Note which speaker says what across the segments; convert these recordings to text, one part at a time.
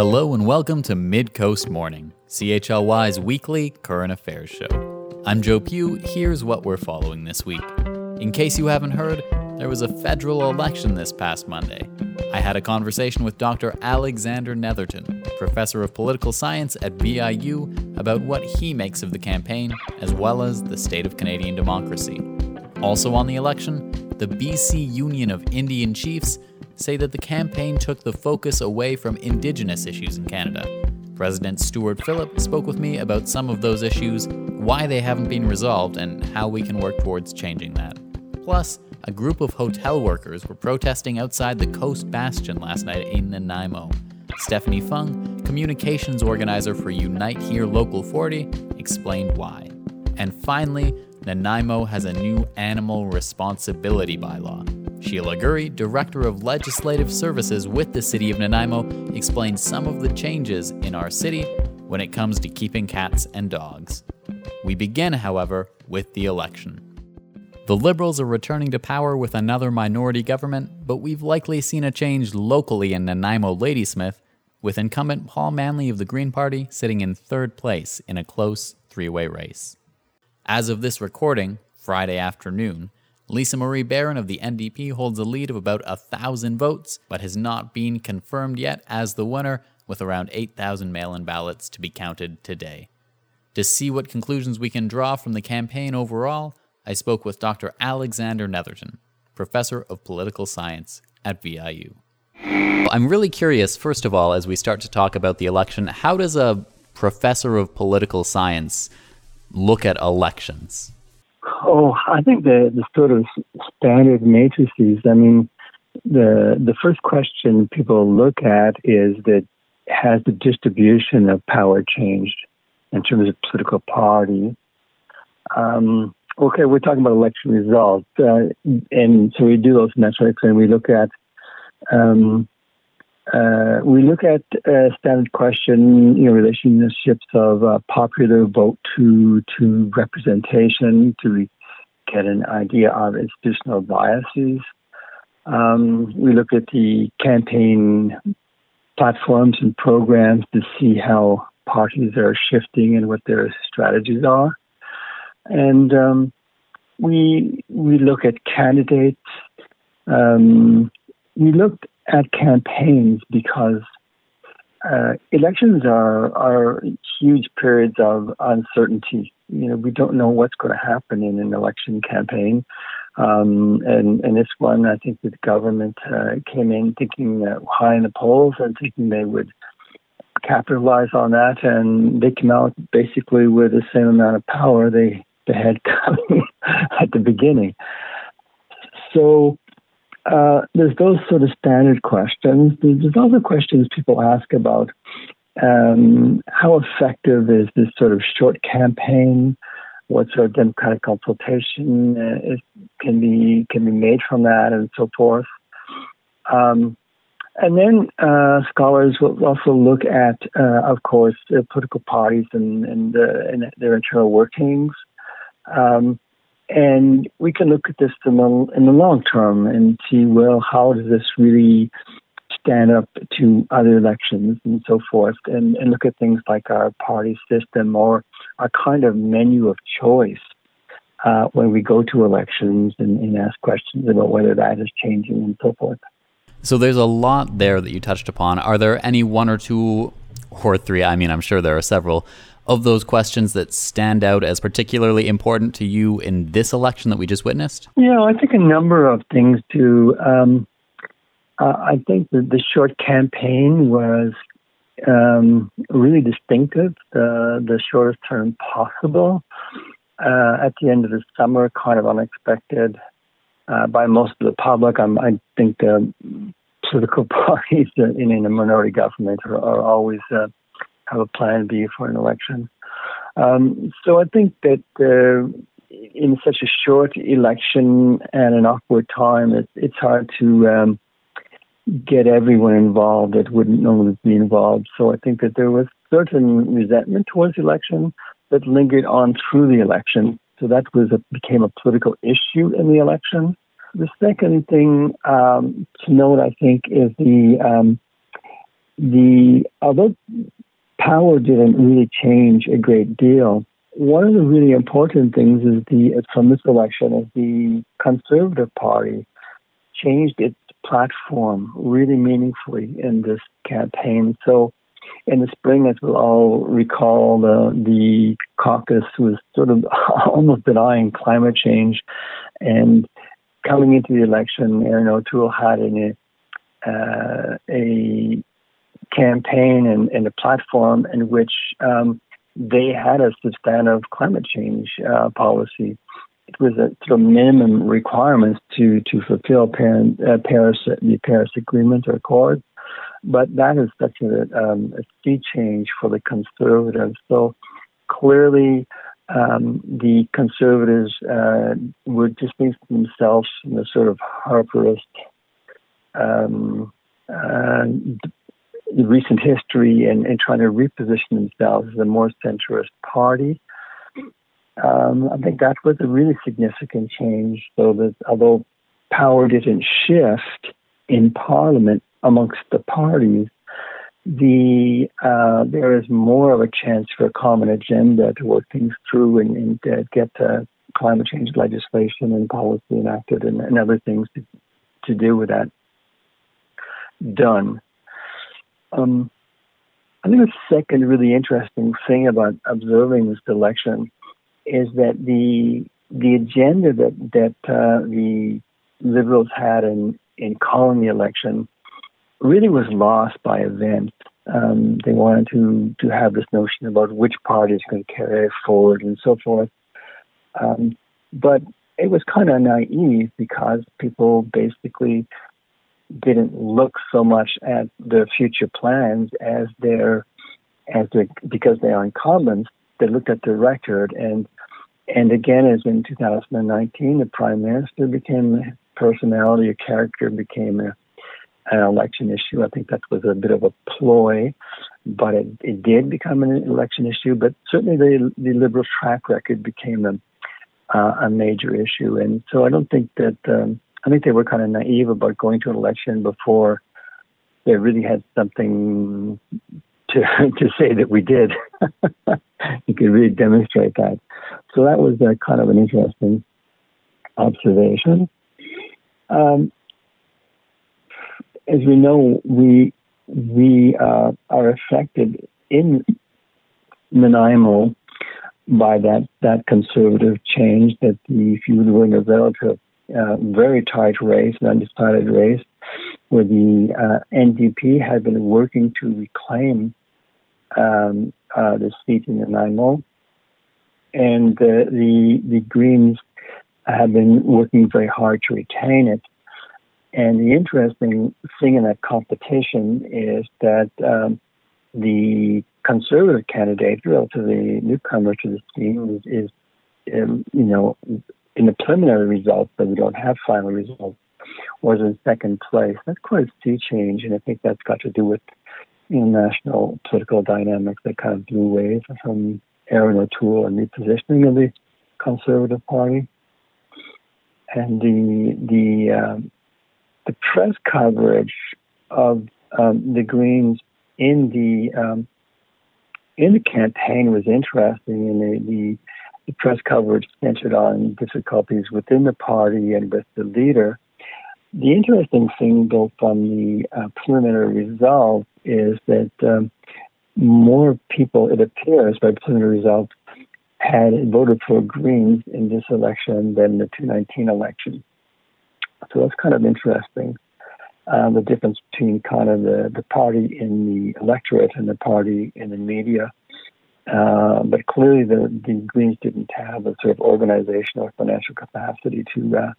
Speaker 1: Hello and welcome to Mid Coast Morning, CHLY's weekly current affairs show. I'm Joe Pugh. Here's what we're following this week. In case you haven't heard, there was a federal election this past Monday. I had a conversation with Dr. Alexander Netherton, professor of political science at VIU, about what he makes of the campaign, as well as the state of Canadian democracy. Also on the election, the BC Union of Indian Chiefs say that the campaign took the focus away from Indigenous issues in Canada. President Stewart Phillip spoke with me about some of those issues, why they haven't been resolved, and how we can work towards changing that. Plus, a group of hotel workers were protesting outside the Coast Bastion last night in Nanaimo. Stephanie Fung, communications organizer for Unite Here Local 40, explained why. And finally, Nanaimo has a new animal responsibility bylaw. Sheila Gurrie, Director of Legislative Services with the City of Nanaimo, explains some of the changes in our city when it comes to keeping cats and dogs. We begin, however, with the election. The Liberals are returning to power with another minority government, but we've likely seen a change locally in Nanaimo Ladysmith, with incumbent Paul Manly of the Green Party sitting in third place in a close three way race. As of this recording, Friday afternoon, Lisa Marie Barron of the NDP holds a lead of about a thousand votes, but has not been confirmed yet as the winner, with around 8,000 mail in ballots to be counted today. To see what conclusions we can draw from the campaign overall, I spoke with Dr. Alexander Netherton, professor of political science at VIU. I'm really curious, first of all, as we start to talk about the election, how does a professor of political science look at elections?
Speaker 2: Oh, I think the the sort of standard matrices. I mean, the the first question people look at is that has the distribution of power changed in terms of political parties? Um, okay, we're talking about election results, uh, and so we do those metrics, and we look at um, uh, we look at a standard question, you know, relationships of uh, popular vote to to representation to get an idea of institutional biases. Um, we look at the campaign platforms and programs to see how parties are shifting and what their strategies are, and um, we we look at candidates. Um, we looked at campaigns because uh, elections are are huge periods of uncertainty. You know, we don't know what's going to happen in an election campaign, um, and and this one, I think the government uh, came in thinking uh, high in the polls and thinking they would capitalize on that, and they came out basically with the same amount of power they they had coming at the beginning. So uh, there's those sort of standard questions. There's other questions people ask about um, how effective is this sort of short campaign? What sort of democratic consultation uh, is, can be can be made from that, and so forth. Um, and then uh, scholars will also look at, uh, of course, political parties and, and, and, their internal workings. Um, and we can look at this in the, in the long term and see, well, how does this really stand up to other elections and so forth, and, and look at things like our party system or our kind of menu of choice uh, when we go to elections and, and ask questions about whether that is changing and so forth.
Speaker 1: So there's a lot there that you touched upon. Are there any one or two or three? I mean, I'm sure there are several of those questions that stand out as particularly important to you in this election that we just witnessed?
Speaker 2: Yeah, I think a number of things do. Um, uh, I think that the short campaign was um, really distinctive, the, the shortest term possible. Uh, at the end of the summer, kind of unexpected uh, by most of the public. I'm, i think the political parties in, in a minority government are, are always uh, have a plan B for an election. Um, so I think that uh, in such a short election and an awkward time, it, it's hard to um, get everyone involved that wouldn't normally be involved. So I think that there was certain resentment towards the election that lingered on through the election. So that was a, became a political issue in the election. The second thing um, to note, I think, is the um, the although power didn't really change a great deal, one of the really important things is the from this election is the Conservative Party changed its platform really meaningfully in this campaign. So in the spring, as we'll all recall, the, the caucus was sort of almost denying climate change. And coming into the election, Erin O'Toole had a, uh, a campaign and, and, a platform in which um, they had a substantive climate change uh, policy. It was a sort of minimum requirements to to fulfill Paris, uh, Paris the Paris Agreement or Accord. But that is such a, um, a sea change for the conservatives. So clearly, um, the conservatives uh, were distancing themselves from the sort of Harperist um, uh, recent history and, and, trying to reposition themselves as a more centrist party. Um, I think that was a really significant change. So that although power didn't shift in Parliament, amongst the parties, the uh, there is more of a chance for a common agenda to work things through and, and uh, get uh, climate change legislation and policy enacted and, and other things to, to do with that done. Um, I think the second really interesting thing about observing this election is that the the agenda that that uh, the liberals had in in calling the election really was lost by events. Um, they wanted to to have this notion about which party is going to carry it forward and so forth. Um, but it was kind of naive because people basically didn't look so much at their future plans as their as their because they are incumbents. They looked at the record and and again, as in 2019, the prime minister became a personality, a character became a an election issue. I think that was a bit of a ploy, but it, it did become an election issue. But certainly the, the Liberal track record became a, uh, a major issue. And so I don't think that, um, I think they were kind of naive about going to an election before they really had something to, to say that we did. you could really demonstrate that. So that was uh, kind of an interesting observation. Um, as we know, we we uh, are affected in Nanaimo by that that conservative change. That the, a relative uh, very tight race, an undecided race, where the uh, NDP had been working to reclaim um, uh, the seat in Nanaimo, and the, the Greens have been working very hard to retain it. And the interesting thing in that competition is that um, the conservative candidate, relatively newcomer to the scene, is, is um, you know, in the preliminary results, but we don't have final results, was in second place. That's quite a sea change, and I think that's got to do with you national political dynamics that kind of blew away from Erin O'Toole and the positioning of the Conservative Party. And the the um, the press coverage of um, the Greens in the um, in the campaign was interesting, and the, the, the press coverage centered on difficulties within the party and with the leader. The interesting thing, though, from the uh, preliminary results is that um, more people, it appears, by preliminary results, had voted for Greens in this election than the 2019 election. So that's kind of interesting. Uh, the difference between kind of the, the party in the electorate and the party in the media. Uh, but clearly, the, the Greens didn't have the sort of organizational or financial capacity to uh,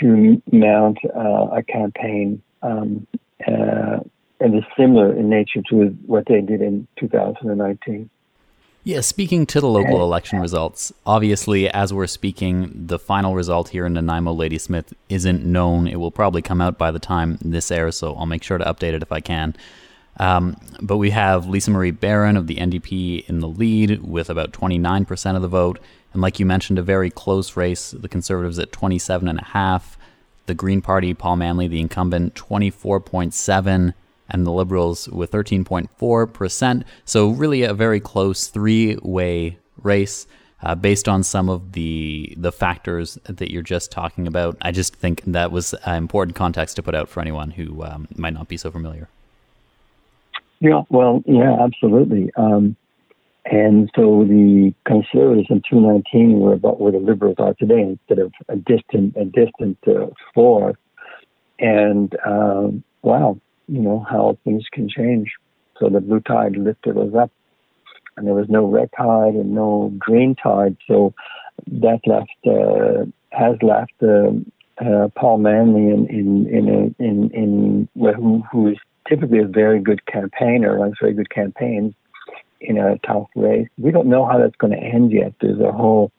Speaker 2: to mount uh, a campaign um, uh, and is similar in nature to what they did in 2019.
Speaker 1: Yeah, speaking to the local election results, obviously, as we're speaking, the final result here in Nanaimo Ladysmith isn't known. It will probably come out by the time this airs, so I'll make sure to update it if I can. Um, but we have Lisa Marie Barron of the NDP in the lead with about 29% of the vote. And like you mentioned, a very close race. The Conservatives at 27.5. The Green Party, Paul Manly, the incumbent, 24.7. and the Liberals with 13.4%. So, really, a very close three way race. Uh, based on some of the the factors that you're just talking about, I just think that was an important context to put out for anyone who um, might not be so familiar.
Speaker 2: Yeah, well, yeah, absolutely. Um, and so the conservatives in 2019 were about where the liberals are today, instead of a distant a distant uh, four. And um, wow, you know how things can change. So the blue tide lifted us up, and there was no red tide and no green tide. So that left uh, has left uh, uh, Paul Manly in in in a, in, in who who is typically a very good campaigner, runs very good campaigns in a tough race. We don't know how that's going to end yet. There's a whole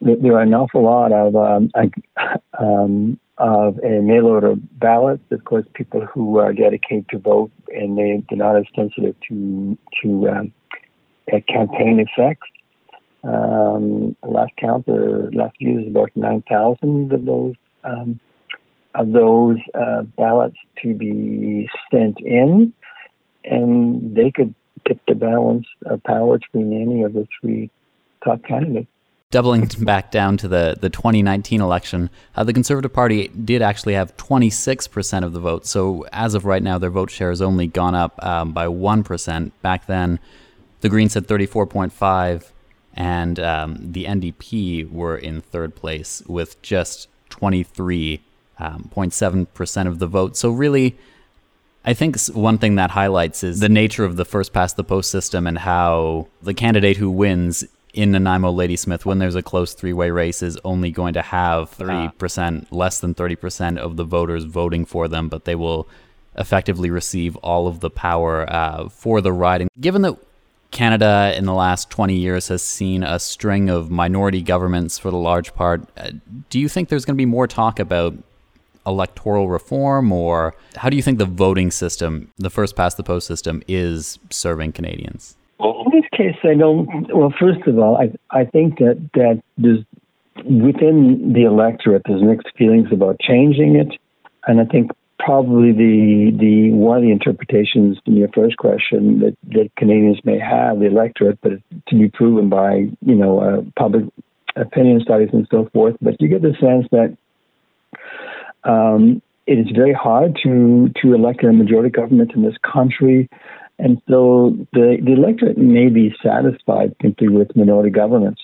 Speaker 2: there are an awful lot of um, um, of a mail order ballots. Of course, people who are dedicated to vote and they, they're not as sensitive to to um, campaign effects. Um, last count, the last year is about nine thousand of those um, those uh, ballots to be sent in, and they could tip the balance of power between any of the three top candidates.
Speaker 1: Doubling back down to the, the 2019 election, uh, the Conservative Party did actually have 26% of the vote. So as of right now, their vote share has only gone up um, by 1%. Back then, the Greens had 34.5 and um, the NDP were in third place with just 23.7% um, of the vote. So really, I think one thing that highlights is the nature of the first past the post system and how the candidate who wins in Nanaimo Ladysmith, when there's a close three way race, is only going to have 30%, uh, less than 30% of the voters voting for them, but they will effectively receive all of the power uh, for the riding. Given that Canada in the last 20 years has seen a string of minority governments for the large part, uh, do you think there's going to be more talk about electoral reform, or how do you think the voting system, the first past the post system, is serving Canadians?
Speaker 2: Well, in this case, I don't. Well, first of all, I I think that that there's within the electorate there's mixed feelings about changing it, and I think probably the the one of the interpretations in your first question that, that Canadians may have the electorate, but to be proven by you know uh, public opinion studies and so forth. But you get the sense that um, it is very hard to to elect a majority government in this country, and so the, the electorate may be satisfied simply with minority governments,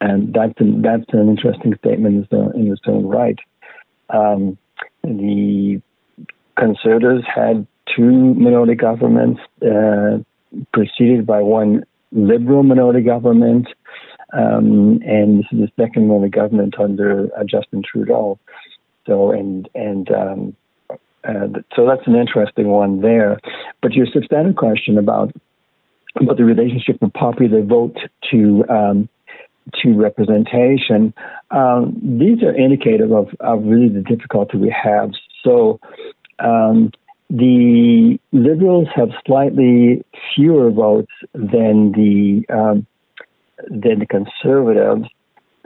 Speaker 2: and that's an, that's an interesting statement in its own right. Um, the conservatives had two minority governments, uh, preceded by one liberal minority government, um, and this is the second minority government under uh, Justin Trudeau. So and and um, uh, so that's an interesting one there. But your substantive question about about the relationship of popular vote to um, to representation, um, these are indicative of, of really the difficulty we have. So um, the Liberals have slightly fewer votes than the um, than the Conservatives,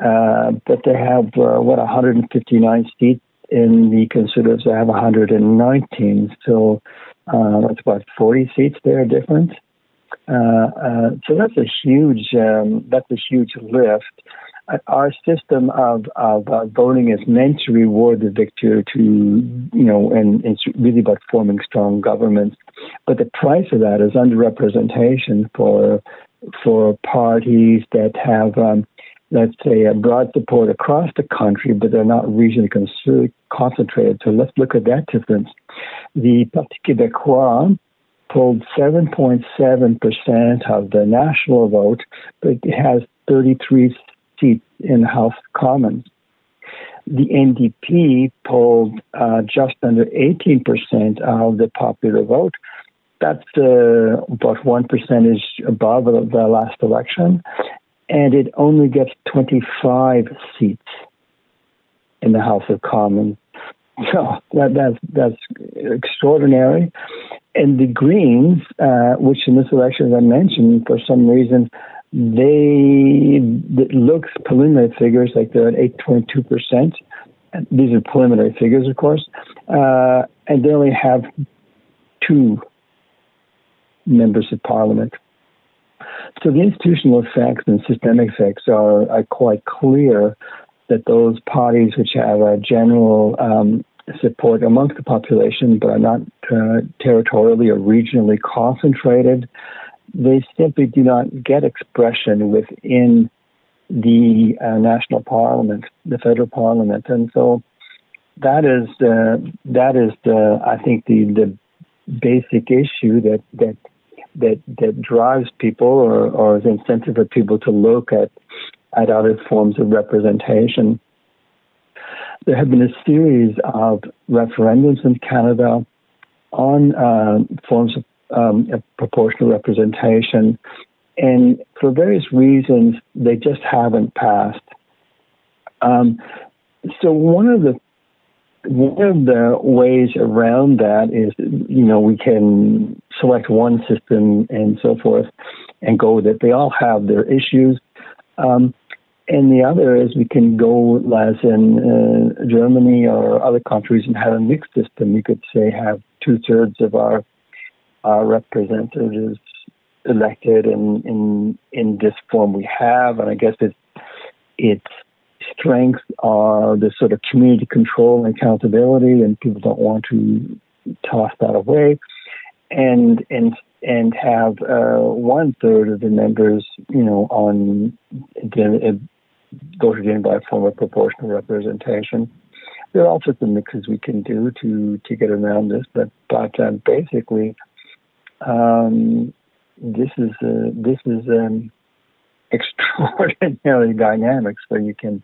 Speaker 2: uh, but they have uh, what 159 seats in the Conservatives, I have 119. So uh, that's about 40 seats there difference. Uh, uh, so that's a huge um, that's a huge lift. Uh, our system of, of voting is meant to reward the victor to you know and it's really about forming strong governments but the price of that is underrepresentation for for parties that have um, let's say, a broad support across the country, but they're not regionally concentrated. So let's look at that difference. The Parti Québécois pulled 7.7% of the national vote, but it has 33 seats in the House of Commons. The NDP pulled uh, just under 18% of the popular vote. That's uh, about one percentage above the last election and it only gets 25 seats in the House of Commons. So that, that's that's extraordinary. And the Greens, uh, which in this election, as I mentioned, for some reason, they it looks preliminary figures like they're at 8.2 percent. these are preliminary figures, of course, uh, and they only have two members of parliament. So the institutional effects and systemic effects are, are quite clear that those parties which have a general um, support amongst the population but are not uh, territorially or regionally concentrated, they simply do not get expression within the uh, national parliament, the federal parliament, and so that is uh, that is the I think the the basic issue that that that that drives people or, or is incentive for people to look at at other forms of representation. There have been a series of referendums in Canada on uh, forms of, um, of proportional representation, and for various reasons, they just haven't passed. Um, so one of the one of the ways around that is, you know, we can select one system and so forth and go with it. They all have their issues. Um, and the other is we can go as in uh, Germany or other countries and have a mixed system. You could say have two thirds of our, our representatives elected in, in in this form we have, and I guess it's it's strengths are the sort of community control and accountability, and people don't want to toss that away, and and and have uh, one third of the members, you know, on the, voted in by a form of proportional representation. There are all sorts of mixes we can do to to get around this, but but uh, basically, um, this is uh, this is um, extraordinary dynamics where you can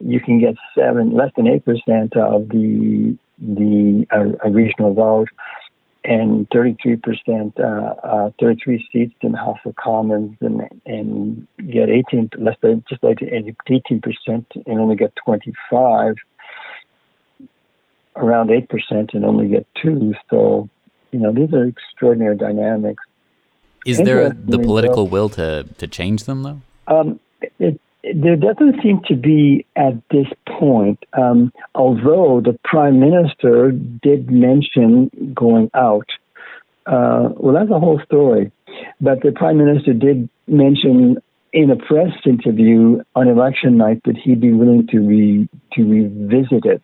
Speaker 2: you can get seven less than eight percent of the the uh, regional vote and 33 percent, uh, uh, 33 seats in the House of Commons, and and get 18 less than just like 18 percent, and only get 25, around eight percent, and only get two. So, you know, these are extraordinary dynamics.
Speaker 1: Is there the political will to, to change them, though?
Speaker 2: Um, it, there doesn't seem to be at this point, um, although the prime minister did mention going out. Uh, well, that's a whole story. But the prime minister did mention in a press interview on election night that he'd be willing to re, to revisit it.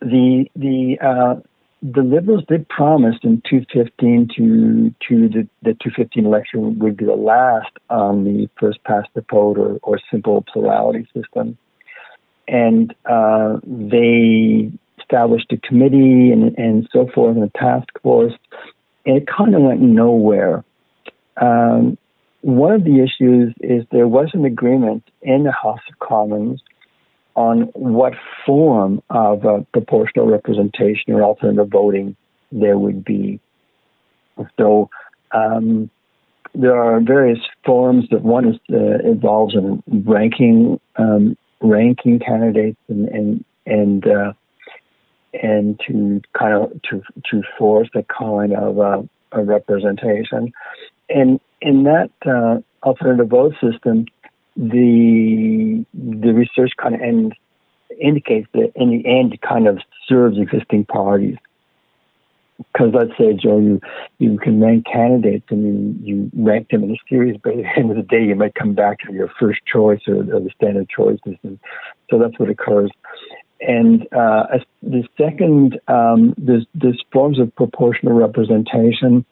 Speaker 2: The the uh, the Liberals did promise in 2015 to to the, the 2015 election would be the last on the first past the vote or, or simple plurality system, and uh, they established a committee and, and so forth and a task force, and it kind of went nowhere. Um, one of the issues is there was an agreement in the House of Commons on what form of proportional representation or alternative voting there would be. So um, there are various forms that one is, uh, involves in ranking um, ranking candidates and and and uh, and to kind of to to force a kind of uh, a representation, and in that uh, alternative vote system, the the research kind of end, indicates that in the end it kind of serves existing parties. Because let's say, Joe, you, you can rank candidates and you, you rank them in a series, but at the end of the day, you might come back to your first choice or, or the standard choices. And so that's what occurs. And uh, the second, um, there's, there's forms of proportional representation.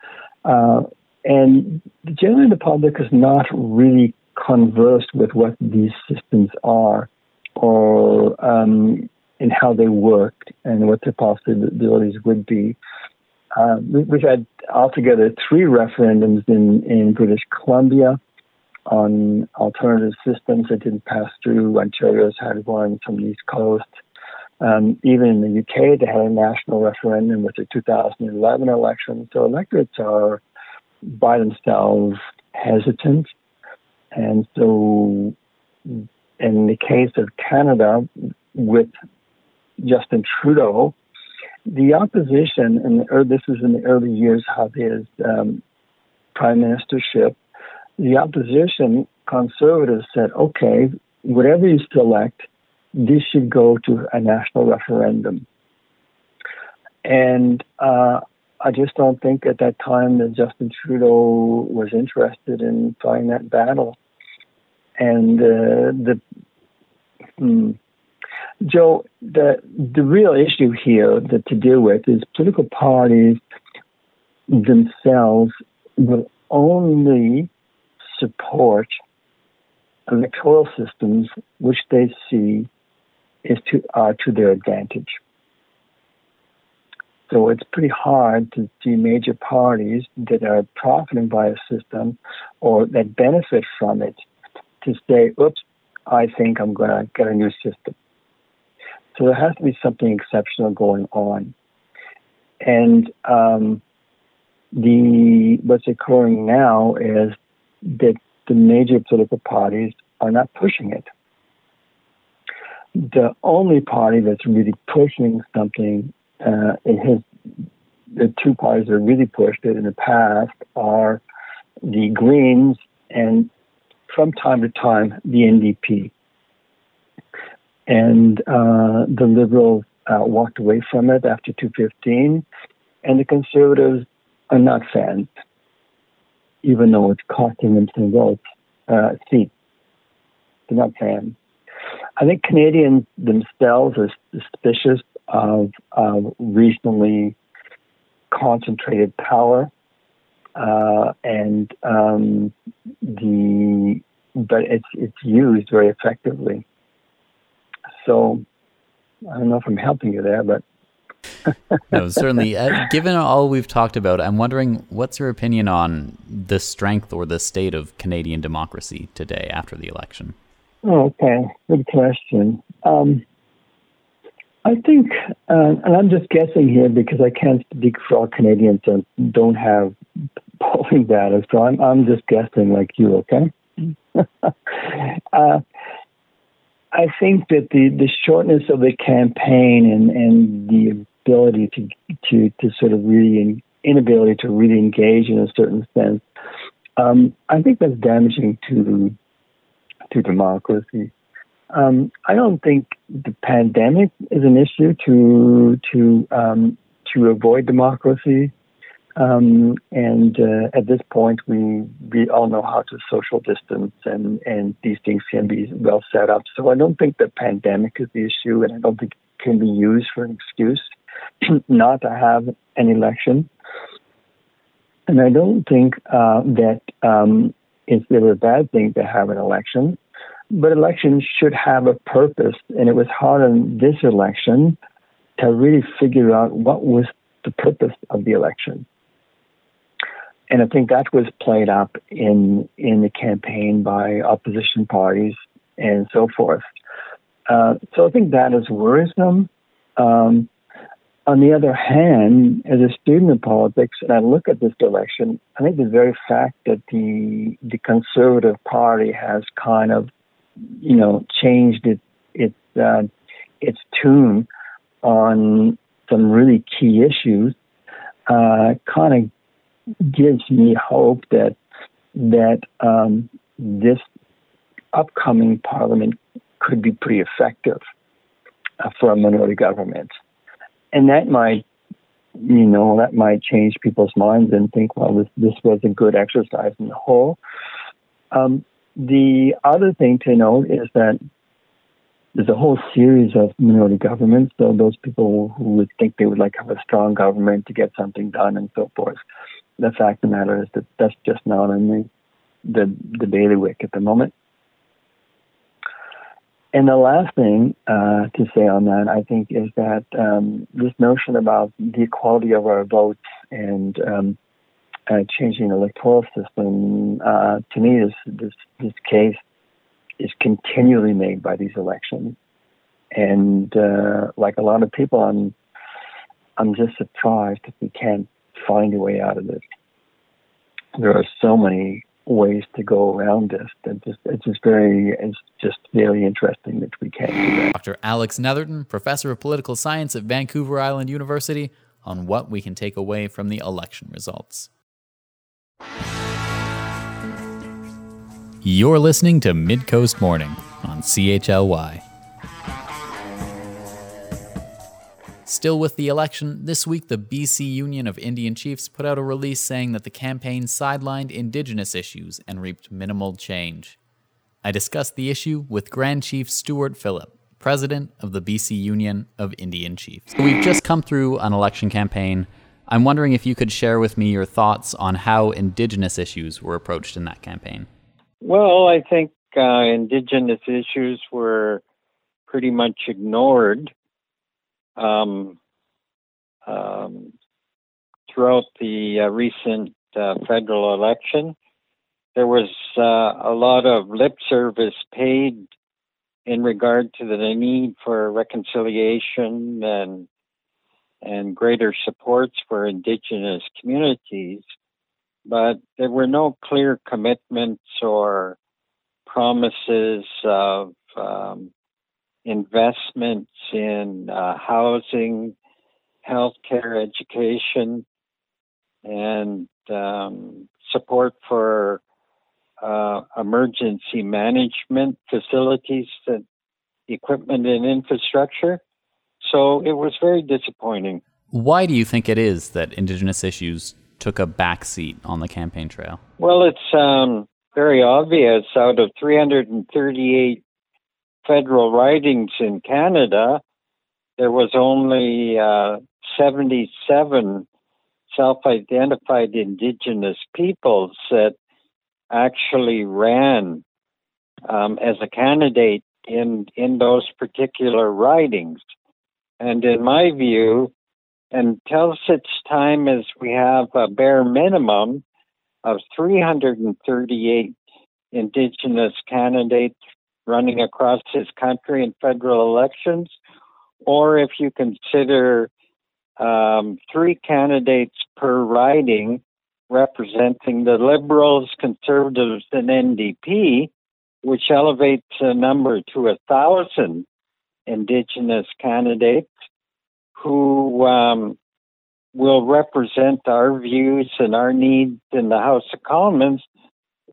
Speaker 2: Uh, and generally, the public is not really conversed with what these systems are or um, in how they worked and what the possibilities would be. Uh, we've had altogether three referendums in, in British Columbia on alternative systems that didn't pass through. Ontario's had one from the East Coast. Um, even in the UK, they had a national referendum with the 2011 election. So electorates are by themselves hesitant and so, in the case of Canada, with Justin Trudeau, the opposition, and this is in the early years of his um, prime ministership, the opposition conservatives said, okay, whatever you select, this should go to a national referendum. And uh, I just don't think at that time that Justin Trudeau was interested in fighting that battle. And uh, the hmm, Joe, the the real issue here that to deal with is political parties themselves will only support electoral systems which they see is to are to their advantage. So it's pretty hard to see major parties that are profiting by a system or that benefit from it to say, oops, I think I'm going to get a new system. So there has to be something exceptional going on. And um, the what's occurring now is that the major political parties are not pushing it. The only party that's really pushing something uh, in his the two parties that really pushed it in the past are the Greens and from time to time the NDP. And uh, the Liberals uh, walked away from it after 215, and the Conservatives are not fans, even though it's costing them some votes, uh, seats. They're not fans. I think Canadians themselves are suspicious of, of regionally concentrated power, uh, and um, the but it's it's used very effectively. So I don't know if I'm helping you there, but
Speaker 1: no, certainly. Uh, given all we've talked about, I'm wondering what's your opinion on the strength or the state of Canadian democracy today after the election?
Speaker 2: Okay, good question. Um, I think, uh, and I'm just guessing here because I can't speak for all Canadians and don't have polling data, so I'm, I'm just guessing like you, okay? uh, I think that the, the shortness of the campaign and, and the ability to, to, to sort of really, inability to really engage in a certain sense, um, I think that's damaging to, to democracy. Um, I don't think the pandemic is an issue to to um, to avoid democracy. Um, and uh, at this point, we we all know how to social distance, and and these things can be well set up. So I don't think the pandemic is the issue, and I don't think it can be used for an excuse not to have an election. And I don't think uh, that um, it's ever a bad thing to have an election. But elections should have a purpose, and it was hard in this election to really figure out what was the purpose of the election. And I think that was played up in in the campaign by opposition parties and so forth. Uh, so I think that is worrisome. Um, on the other hand, as a student of politics, and I look at this election, I think the very fact that the the Conservative Party has kind of you know, changed its its uh, its tune on some really key issues, uh, kind of gives me hope that that um, this upcoming parliament could be pretty effective uh, for a minority government, and that might you know that might change people's minds and think, well, this this was a good exercise in the whole. Um, the other thing to note is that there's a whole series of minority governments. So those people who would think they would like have a strong government to get something done and so forth. The fact of the matter is that that's just not in the the, the bailiwick at the moment. And the last thing uh, to say on that, I think, is that um, this notion about the equality of our votes and um, uh, changing the electoral system, uh, to me, this, this, this case is continually made by these elections. And uh, like a lot of people, I'm, I'm just surprised if we can't find a way out of this. There are so many ways to go around this. That just it's just very it's just very interesting that we can't do that.
Speaker 1: Dr. Alex Netherton, professor of political science at Vancouver Island University, on what we can take away from the election results. You're listening to Midcoast Morning on CHLY. Still with the election, this week the BC Union of Indian Chiefs put out a release saying that the campaign sidelined Indigenous issues and reaped minimal change. I discussed the issue with Grand Chief Stewart Phillip, president of the BC Union of Indian Chiefs. We've just come through an election campaign. I'm wondering if you could share with me your thoughts on how Indigenous issues were approached in that campaign.
Speaker 3: Well, I think uh, Indigenous issues were pretty much ignored um, um, throughout the uh, recent uh, federal election. There was uh, a lot of lip service paid in regard to the need for reconciliation and and greater supports for indigenous communities, but there were no clear commitments or promises of um, investments in uh, housing, healthcare, education, and um, support for uh, emergency management facilities, and equipment, and infrastructure. So it was very disappointing.
Speaker 1: Why do you think it is that Indigenous issues took a backseat on the campaign trail?
Speaker 3: Well, it's um, very obvious. Out of 338 federal ridings in Canada, there was only uh, 77 self identified Indigenous peoples that actually ran um, as a candidate in, in those particular ridings. And in my view, until such time as we have a bare minimum of 338 Indigenous candidates running across this country in federal elections, or if you consider um, three candidates per riding representing the Liberals, Conservatives, and NDP, which elevates the number to a thousand Indigenous candidates who um, will represent our views and our needs in the House of Commons.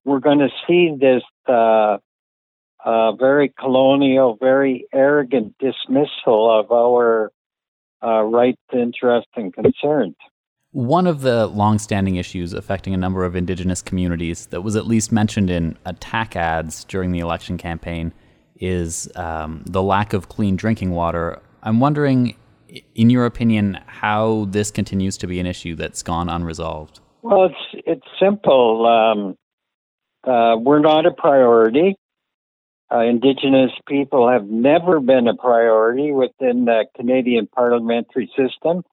Speaker 3: We're going to see this uh, uh, very colonial, very arrogant dismissal of our uh, rights, interests, and concerns.
Speaker 1: One of the longstanding issues affecting a number of Indigenous communities that was at least mentioned in attack ads during the election campaign is um, the lack of clean drinking water. I'm wondering, in your opinion, how this continues to be an issue that's gone unresolved.
Speaker 3: Well, it's it's simple. Um, uh, we're not a priority. Uh, Indigenous people have never been a priority within the Canadian parliamentary system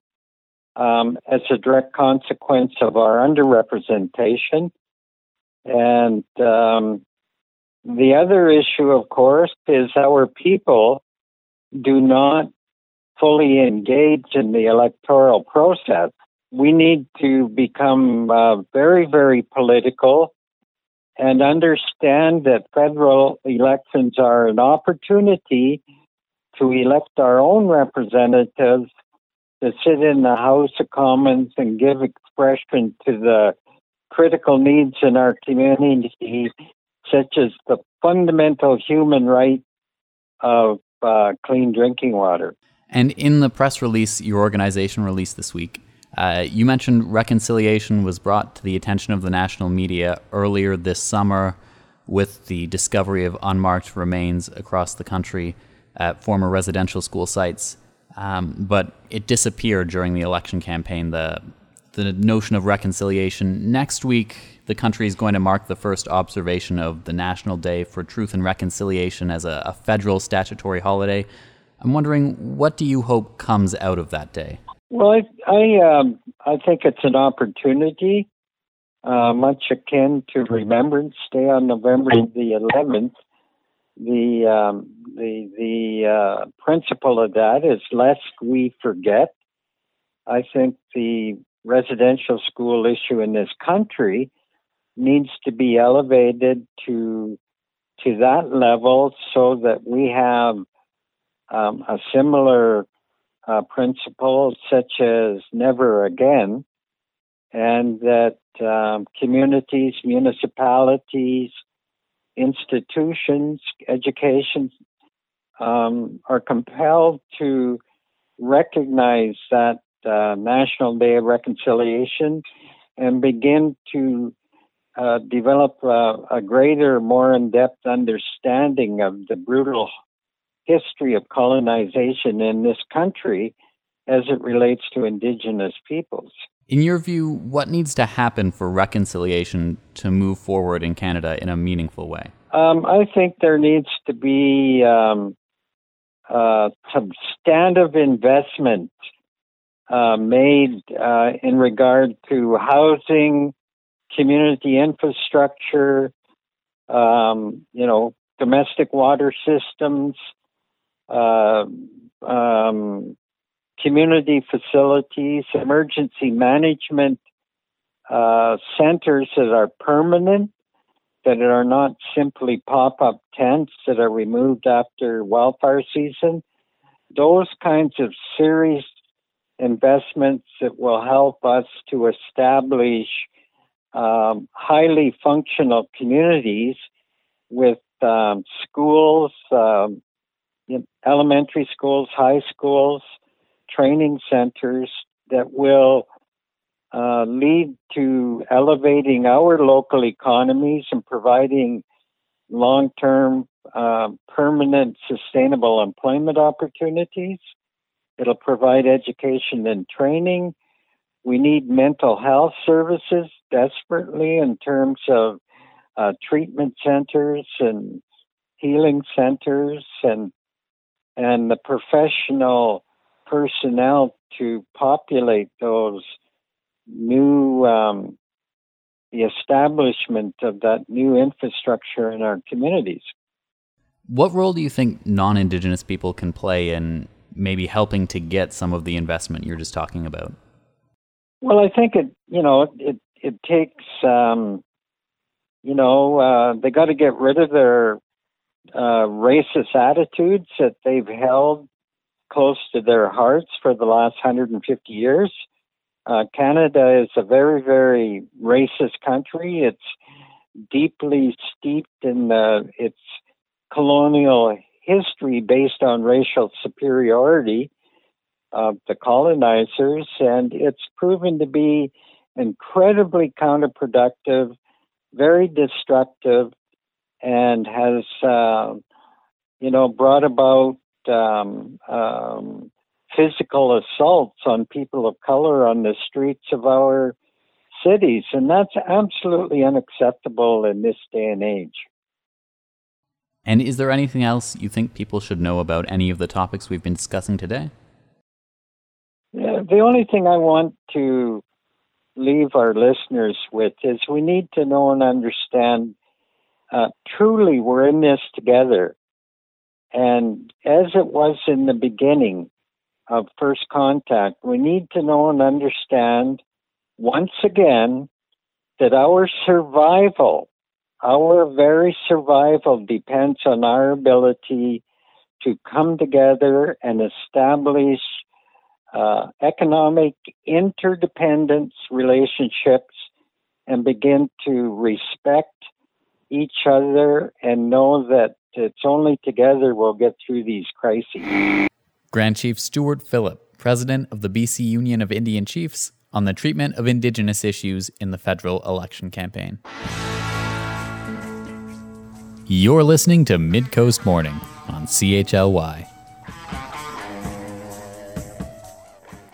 Speaker 3: um, as a direct consequence of our underrepresentation. And um, the other issue, of course, is our people do not fully engage in the electoral process. We need to become uh, very, very political and understand that federal elections are an opportunity to elect our own representatives to sit in the House of Commons and give expression to the critical needs in our community, such as the fundamental human right of uh, clean drinking water.
Speaker 1: And in the press release your organization released this week, uh, you mentioned reconciliation was brought to the attention of the national media earlier this summer with the discovery of unmarked remains across the country at former residential school sites. Um, but it disappeared during the election campaign. The the notion of reconciliation. Next week, the country is going to mark the first observation of the National Day for Truth and Reconciliation as a, a federal statutory holiday. I'm wondering, what do you hope comes out of that day?
Speaker 3: Well, I I, um, I think it's an opportunity, uh, much akin to Remembrance Day on November the 11th. The um, the the uh, principle of that is lest we forget. I think the residential school issue in this country needs to be elevated to to that level so that we have um, a similar uh, principles such as never again, and that um, communities, municipalities, institutions, education um, are compelled to recognize that uh, National Day of Reconciliation and begin to uh, develop uh, a greater, more in depth understanding of the brutal history of colonization in this country as it relates to Indigenous peoples.
Speaker 1: In your view, what needs to happen for reconciliation to move forward in Canada in a meaningful way?
Speaker 3: Um, I think there needs to be um, uh, substantive investment uh, made uh, in regard to housing, community infrastructure, um, you know, domestic water systems, uh, um, community facilities, emergency management uh, centers that are permanent, that are not simply pop up tents that are removed after wildfire season. Those kinds of serious investments that will help us to establish um, highly functional communities with um, schools, um, elementary schools, high schools, training centers that will uh, lead to elevating our local economies and providing long term, uh, permanent, sustainable employment opportunities. It'll provide education and training. We need mental health services desperately in terms of uh, treatment centers and healing centers and and the professional personnel to populate those new um, the establishment of that new infrastructure in our communities.
Speaker 1: What role do you think non-indigenous people can play in maybe helping to get some of the investment you're just talking about?
Speaker 3: Well, I think it you know it it takes um, you know uh, they got to get rid of their uh, racist attitudes that they've held close to their hearts for the last 150 years. Uh, Canada is a very, very racist country. It's deeply steeped in the, its colonial history based on racial superiority of the colonizers, and it's proven to be incredibly counterproductive, very destructive, and has, uh, you know, brought about um, um, physical assaults on people of color on the streets of our cities, and that's absolutely unacceptable in this day and age.
Speaker 1: And is there anything else you think people should know about any of the topics we've been discussing today?
Speaker 3: Yeah, the only thing I want to leave our listeners with is we need to know and understand uh, truly we're in this together. And as it was in the beginning of first contact, we need to know and understand once again that our survival, our very survival, depends on our ability to come together and establish uh, economic interdependence relationships and begin to respect each other and know that it's only together we'll get through these crises.
Speaker 1: Grand Chief Stewart Phillip, President of the BC Union of Indian Chiefs, on the treatment of Indigenous issues in the federal election campaign. You're listening to Midcoast Morning on CHLY.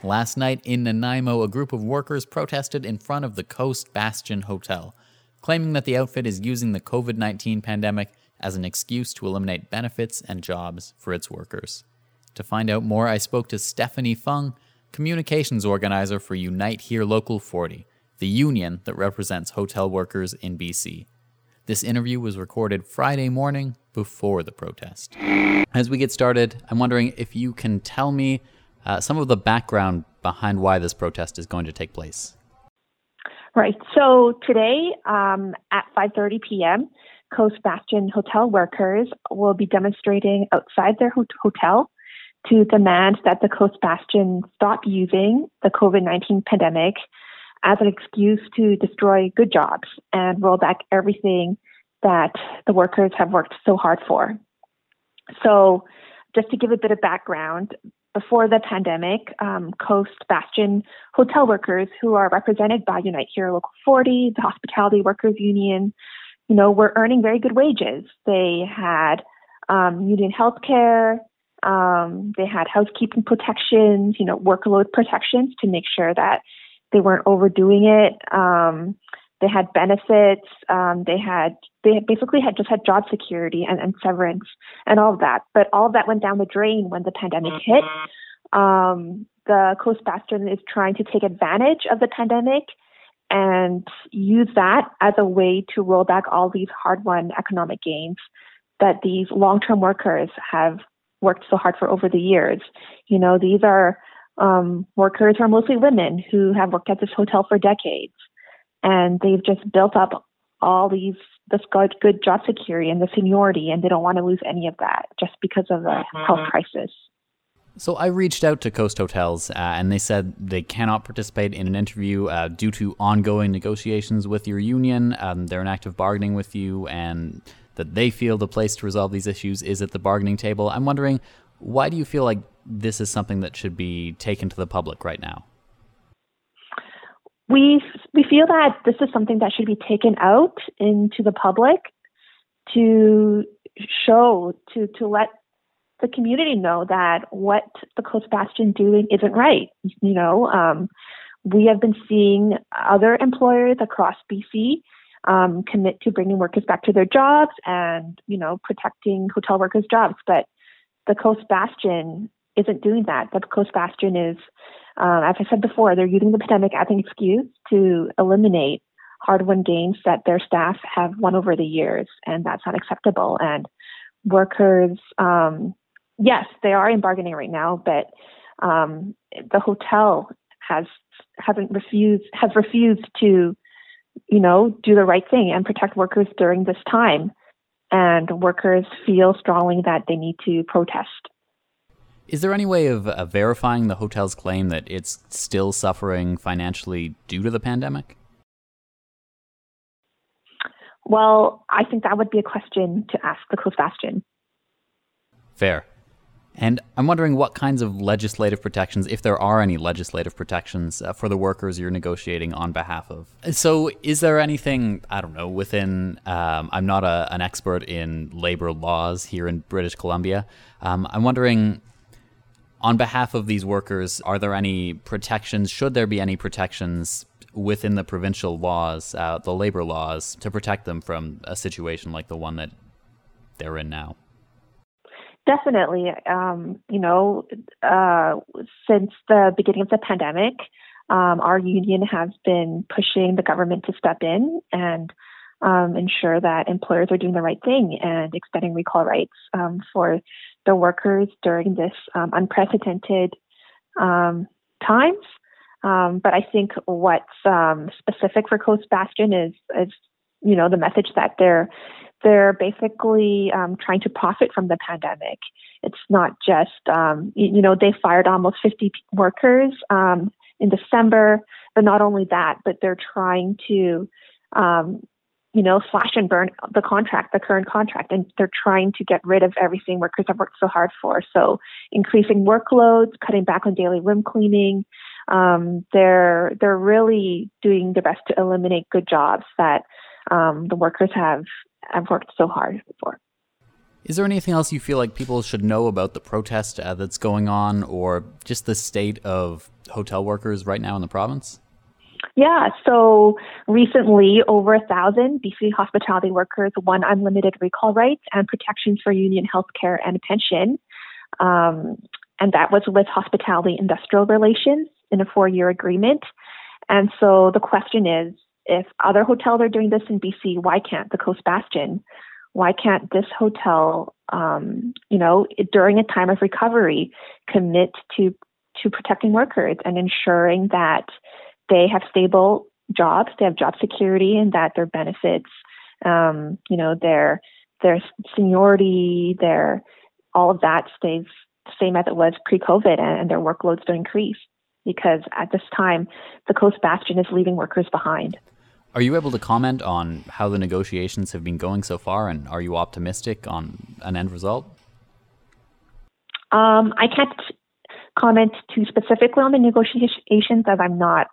Speaker 1: Last night in Nanaimo, a group of workers protested in front of the Coast Bastion Hotel, claiming that the outfit is using the COVID 19 pandemic as an excuse to eliminate benefits and jobs for its workers. To find out more, I spoke to Stephanie Fung, communications organizer for Unite Here Local 40, the union that represents hotel workers in BC. This interview was recorded Friday morning before the protest. As we get started, I'm wondering if you can tell me uh, some of the background behind why this protest is going to take place.
Speaker 4: Right. So today um, at 5:30 p.m., Coast Bastion hotel workers will be demonstrating outside their hotel to demand that the Coast Bastion stop using the COVID 19 pandemic as an excuse to destroy good jobs and roll back everything that the workers have worked so hard for. So, just to give a bit of background, before the pandemic, um, Coast Bastion hotel workers who are represented by Unite Here Local 40, the Hospitality Workers Union, you know, were earning very good wages. They had um, union health care, um, they had housekeeping protections, you know, workload protections to make sure that they weren't overdoing it. Um, they had benefits. Um, they had they basically had just had job security and, and severance and all of that. But all of that went down the drain when the pandemic hit. Um, the Coast Bastion is trying to take advantage of the pandemic and use that as a way to roll back all these hard-won economic gains that these long-term workers have worked so hard for over the years. You know, these are um, workers who are mostly women who have worked at this hotel for decades and they've just built up all these this good, good job security and the seniority, and they don't want to lose any of that just because of the mm-hmm. health crisis.
Speaker 1: So I reached out to Coast Hotels, uh, and they said they cannot participate in an interview uh, due to ongoing negotiations with your union. Um, they're in active bargaining with you, and that they feel the place to resolve these issues is at the bargaining table. I'm wondering, why do you feel like this is something that should be taken to the public right now?
Speaker 4: We we feel that this is something that should be taken out into the public to show to to let the community know that what the Coast Bastion doing isn't right. You know, um, we have been seeing other employers across BC um, commit to bringing workers back to their jobs and you know protecting hotel workers' jobs, but the Coast Bastion isn't doing that. The Coast Bastion is um, as I said before, they're using the pandemic as an excuse to eliminate hard-won gains that their staff have won over the years, and that's not acceptable. And workers, um, yes, they are in bargaining right now, but um, the hotel has hasn't refused has refused to, you know, do the right thing and protect workers during this time. And workers feel strongly that they need to protest
Speaker 1: is there any way of uh, verifying the hotel's claim that it's still suffering financially due to the pandemic?
Speaker 4: Well, I think that would be a question to ask the Coast Bastion.
Speaker 1: Fair. And I'm wondering what kinds of legislative protections, if there are any legislative protections uh, for the workers you're negotiating on behalf of. So, is there anything, I don't know, within, um, I'm not a, an expert in labor laws here in British Columbia. Um, I'm wondering on behalf of these workers, are there any protections? Should there be any protections within the provincial laws, uh, the labor laws, to protect them from a situation like the one that they're in now?
Speaker 4: Definitely. Um, you know, uh, since the beginning of the pandemic, um, our union has been pushing the government to step in and um, ensure that employers are doing the right thing and extending recall rights um, for the workers during this um, unprecedented um, times. Um, but I think what's um, specific for Coast Bastion is, is, you know, the message that they're they're basically um, trying to profit from the pandemic. It's not just, um, you, you, know, they fired almost 50 workers in December, but not only that, but they're trying to you know, slash and burn the contract, the current contract, and they're trying to get rid of everything workers have worked so hard for. So increasing workloads, cutting back on daily room cleaning. Um, they're they're really doing their best to eliminate good jobs that um, the workers have have worked so hard for.
Speaker 1: Is there anything else you feel like people should know about the protest uh, that's going on, or just the state of hotel workers right now in the province?
Speaker 4: Yeah, so recently, over a thousand BC hospitality workers won unlimited recall rights and protections for union health care and pension. Um, and that was with hospitality industrial relations in a four year agreement. And so the question is if other hotels are doing this in BC, why can't the Coast Bastion? Why can't this hotel, um, you know, during a time of recovery, commit to to protecting workers and ensuring that they have stable jobs, they have job security, and that their benefits, um, you know, their their seniority, their all of that stays the same as it was pre-COVID, and, and their workloads don't increase because at this time the Coast Bastion is leaving workers behind.
Speaker 1: Are you able to comment on how the negotiations have been going so far, and are you optimistic on an end result?
Speaker 4: Um, I can't comment too specifically on the negotiations as I'm not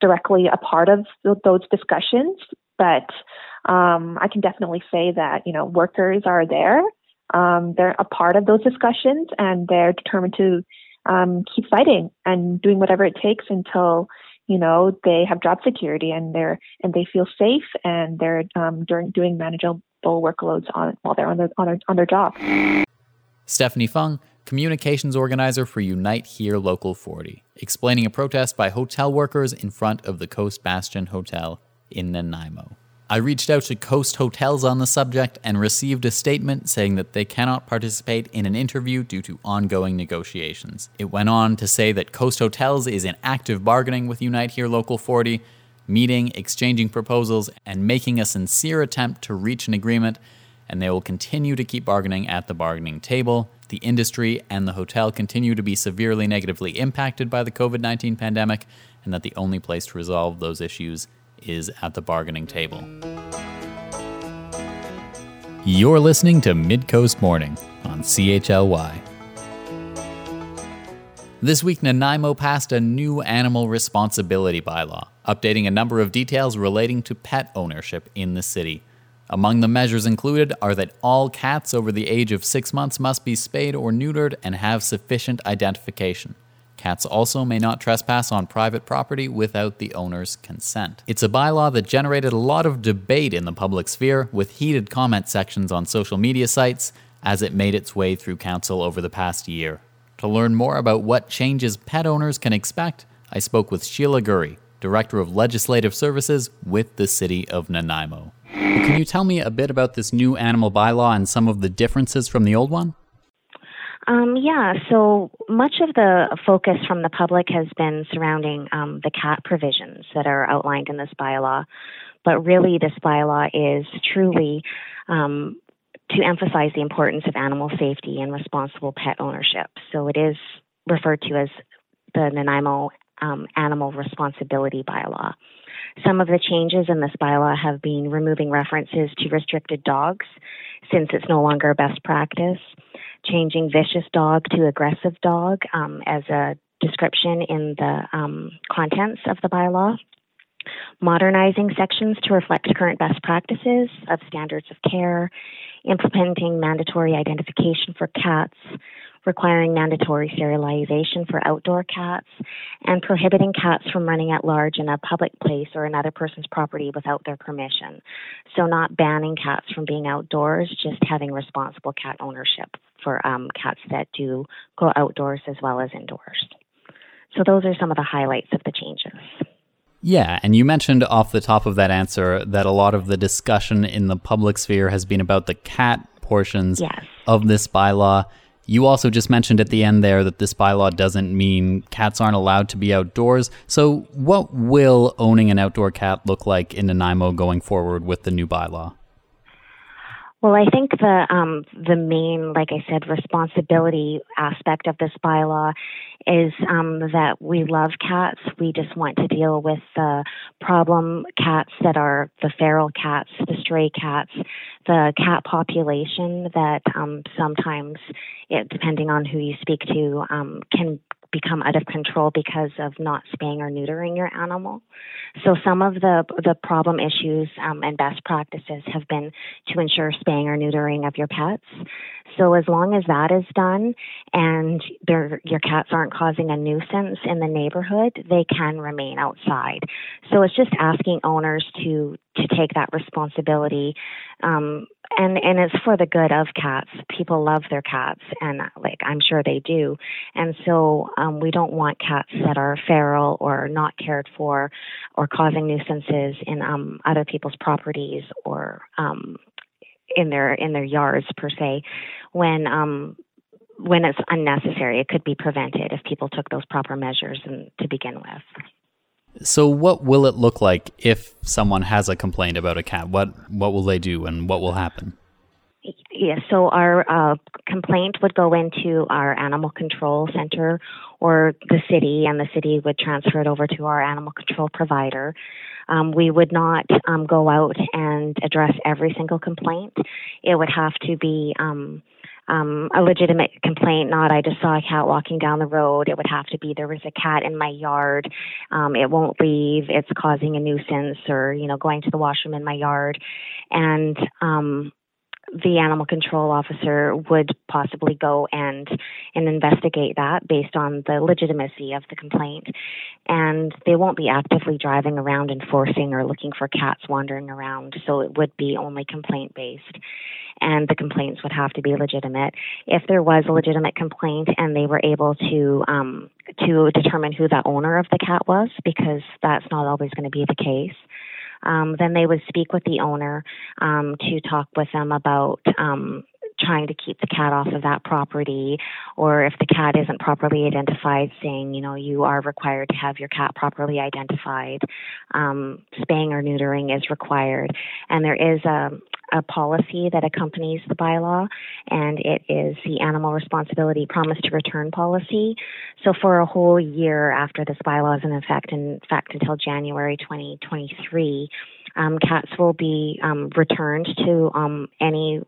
Speaker 4: directly a part of those discussions, but um, I can definitely say that you know workers are there. Um, they're a part of those discussions, and they're determined to um, keep fighting and doing whatever it takes until you know they have job security and they're and they feel safe and they're um, during doing manageable workloads on while they're on their on their, on their job.
Speaker 1: Stephanie Fung, communications organizer for Unite Here Local 40, explaining a protest by hotel workers in front of the Coast Bastion Hotel in Nanaimo. I reached out to Coast Hotels on the subject and received a statement saying that they cannot participate in an interview due to ongoing negotiations. It went on to say that Coast Hotels is in active bargaining with Unite Here Local 40, meeting, exchanging proposals, and making a sincere attempt to reach an agreement, and they will continue to keep bargaining at the bargaining table. The industry and the hotel continue to be severely negatively impacted by the COVID 19 pandemic, and that the only place to resolve those issues is at the bargaining table. You're listening to Midcoast Morning on CHLY. This week, Nanaimo passed a new animal responsibility bylaw, updating a number of details relating to pet ownership in the city. Among the measures included are that all cats over the age of six months must be spayed or neutered and have sufficient identification. Cats also may not trespass on private property without the owner's consent. It's a bylaw that generated a lot of debate in the public sphere, with heated comment sections on social media sites as it made its way through council over the past year. To learn more about what changes pet owners can expect, I spoke with Sheila Gurrie, Director of Legislative Services with the City of Nanaimo. Can you tell me a bit about this new animal bylaw and some of the differences from the old one?
Speaker 5: Um, yeah, so much of the focus from the public has been surrounding um, the cat provisions that are outlined in this bylaw. But really, this bylaw is truly um, to emphasize the importance of animal safety and responsible pet ownership. So it is referred to as the Nanaimo um, Animal Responsibility Bylaw. Some of the changes in this bylaw have been removing references to restricted dogs since it's no longer best practice. Changing vicious dog to aggressive dog um, as a description in the um, contents of the bylaw, modernizing sections to reflect current best practices of standards of care, implementing mandatory identification for cats, requiring mandatory sterilization for outdoor cats, and prohibiting cats from running at large in a public place or another person's property without their permission. So, not banning cats from being outdoors, just having responsible cat ownership for um, cats that do go outdoors as well as indoors. So, those are some of the highlights of the changes.
Speaker 1: Yeah, and you mentioned off the top of that answer that a lot of the discussion in the public sphere has been about the cat portions
Speaker 5: yes.
Speaker 1: of this bylaw. You also just mentioned at the end there that this bylaw doesn't mean cats aren't allowed to be outdoors. So, what will owning an outdoor cat look like in Nanaimo going forward with the new bylaw?
Speaker 5: Well, I think the um, the main, like I said, responsibility aspect of this bylaw is um, that we love cats. We just want to deal with the problem cats that are the feral cats, the stray cats, the cat population that um, sometimes, it, depending on who you speak to, um, can become out of control because of not spaying or neutering your animal. So some of the the problem issues um, and best practices have been to ensure spaying or neutering of your pets. So as long as that is done and your cats aren't causing a nuisance in the neighborhood, they can remain outside. So it's just asking owners to to take that responsibility um, and and it's for the good of cats. People love their cats, and like I'm sure they do. And so um, we don't want cats that are feral or not cared for, or causing nuisances in um, other people's properties or um, in their in their yards per se. When um, when it's unnecessary, it could be prevented if people took those proper measures and, to begin with.
Speaker 1: So, what will it look like if someone has a complaint about a cat? What what will they do, and what will happen?
Speaker 5: Yes, so our uh, complaint would go into our animal control center or the city, and the city would transfer it over to our animal control provider. Um, we would not um, go out and address every single complaint. It would have to be um, um, a legitimate complaint, not I just saw a cat walking down the road. It would have to be there was a cat in my yard. Um, it won't leave. It's causing a nuisance, or you know, going to the washroom in my yard, and um, the animal control officer would possibly go and and investigate that based on the legitimacy of the complaint. And they won't be actively driving around enforcing or looking for cats wandering around so it would be only complaint based and the complaints would have to be legitimate. If there was a legitimate complaint and they were able to um, to determine who the owner of the cat was because that's not always going to be the case um, then they would speak with the owner um, to talk with them about um, trying to keep the cat off of that property, or if the cat isn't properly identified, saying, you know, you are required to have your cat properly identified. Um, spaying or neutering is required. And there is a, a policy that accompanies the bylaw, and it is the Animal Responsibility Promise to Return policy. So, for a whole year after this bylaw is in effect, in fact, until January 2023, um, cats will be um, returned to um, any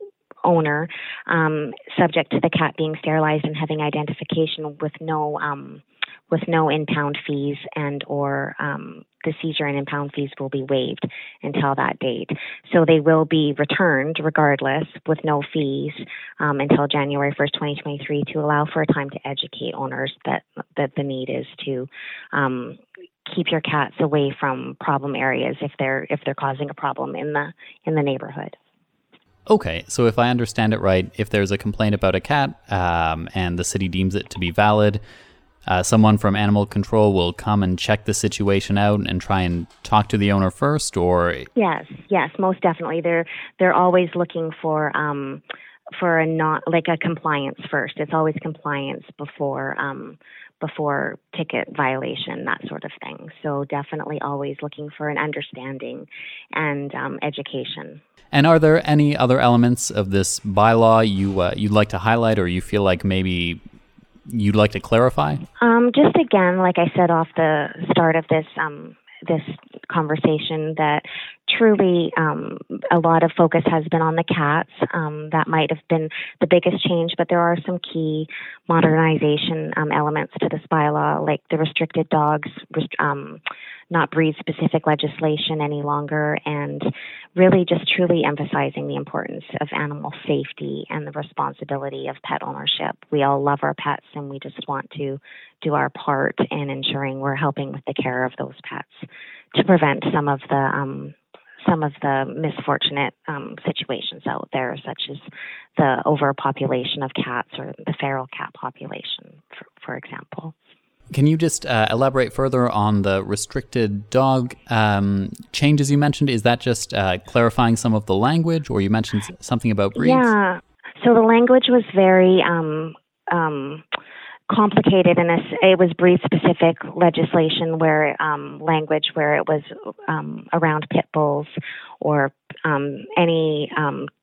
Speaker 5: owner, um, subject to the cat being sterilized and having identification with no um, with no impound fees and or um, the seizure and impound fees will be waived until that date. So they will be returned regardless with no fees um, until January 1st, 2023 to allow for a time to educate owners that, that the need is to um, keep your cats away from problem areas if they're if they're causing a problem in the in the neighborhood.
Speaker 1: Okay, so if I understand it right, if there's a complaint about a cat um, and the city deems it to be valid, uh, someone from animal control will come and check the situation out and try and talk to the owner first, or
Speaker 5: yes, yes, most definitely. They're they're always looking for um, for a not like a compliance first. It's always compliance before um, before ticket violation, that sort of thing. So definitely always looking for an understanding and um, education.
Speaker 1: And are there any other elements of this bylaw you uh, you'd like to highlight, or you feel like maybe you'd like to clarify?
Speaker 5: Um, just again, like I said off the start of this um, this conversation, that truly um, a lot of focus has been on the cats. Um, that might have been the biggest change, but there are some key modernization um, elements to this bylaw, like the restricted dogs. Um, not breed specific legislation any longer, and really just truly emphasizing the importance of animal safety and the responsibility of pet ownership. We all love our pets, and we just want to do our part in ensuring we're helping with the care of those pets to prevent some of the um, some of the misfortunate um, situations out there, such as the overpopulation of cats or the feral cat population, for, for example.
Speaker 1: Can you just uh, elaborate further on the restricted dog um, changes you mentioned? Is that just uh, clarifying some of the language, or you mentioned something about breeds?
Speaker 5: Yeah. So the language was very um, um, complicated, and it was breed specific legislation where um, language where it was um, around pit bulls or um, any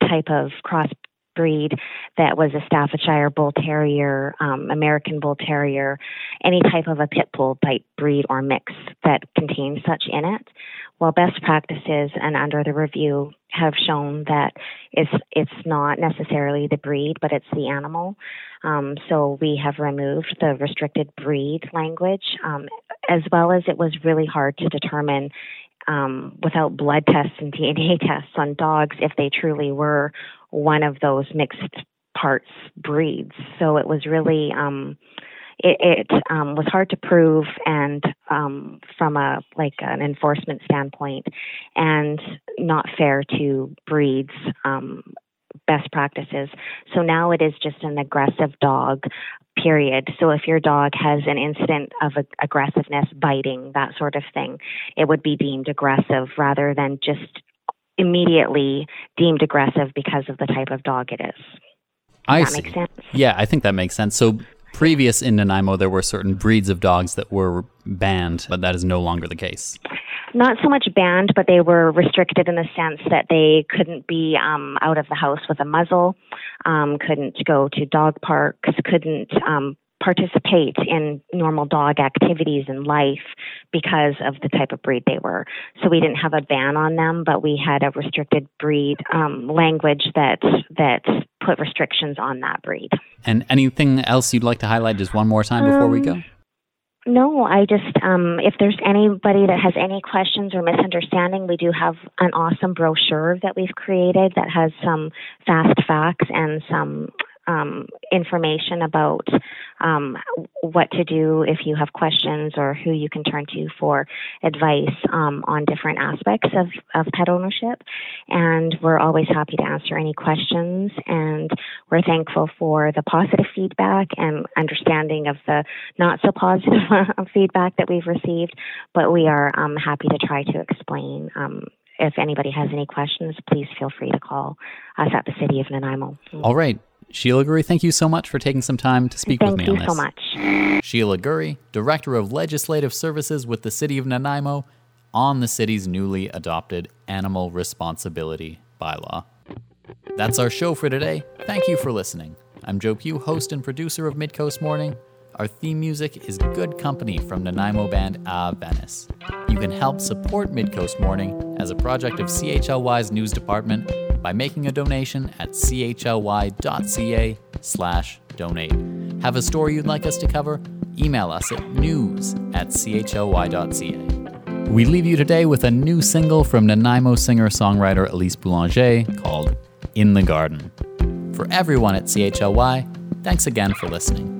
Speaker 5: type of cross breed that was a Staffordshire Bull Terrier, um, American Bull Terrier, any type of a pit bull type breed or mix that contains such in it. Well, best practices and under the review have shown that it's it's not necessarily the breed, but it's the animal. Um, so we have removed the restricted breed language, um, as well as it was really hard to determine um, without blood tests and DNA tests on dogs if they truly were one of those mixed parts breeds. So it was really um, it, it um, was hard to prove, and um, from a like an enforcement standpoint, and not fair to breeds. Um, best practices. So now it is just an aggressive dog period. So if your dog has an incident of aggressiveness, biting, that sort of thing, it would be deemed aggressive rather than just immediately deemed aggressive because of the type of dog it is. Does
Speaker 1: I
Speaker 5: that
Speaker 1: see. Yeah, I think that makes sense. So previous in Nanaimo, there were certain breeds of dogs that were banned, but that is no longer the case.
Speaker 5: Not so much banned, but they were restricted in the sense that they couldn't be um, out of the house with a muzzle, um, couldn't go to dog parks, couldn't um, participate in normal dog activities in life because of the type of breed they were. So we didn't have a ban on them, but we had a restricted breed um, language that that put restrictions on that breed.
Speaker 1: And anything else you'd like to highlight just one more time before um, we go?
Speaker 5: No, I just, um, if there's anybody that has any questions or misunderstanding, we do have an awesome brochure that we've created that has some fast facts and some um, information about um, what to do if you have questions or who you can turn to for advice um, on different aspects of, of pet ownership. And we're always happy to answer any questions. And we're thankful for the positive feedback and understanding of the not so positive feedback that we've received. But we are um, happy to try to explain um, if anybody has any questions, please feel free to call us at the City of Nanaimo.
Speaker 1: All right. Sheila Gurrie, thank you so much for taking some time to speak
Speaker 5: thank
Speaker 1: with me on
Speaker 5: this. Thank you so
Speaker 1: much. Sheila Gurrie, Director of Legislative Services with the City of Nanaimo, on the city's newly adopted Animal Responsibility Bylaw. That's our show for today. Thank you for listening. I'm Joe Pugh, host and producer of Midcoast Morning. Our theme music is Good Company from Nanaimo band A Venice. You can help support Midcoast Morning as a project of CHLY's news department by making a donation at chly.ca slash donate. Have a story you'd like us to cover? Email us at news at chly.ca. We leave you today with a new single from Nanaimo singer-songwriter Elise Boulanger called In the Garden. For everyone at CHLY, thanks again for listening.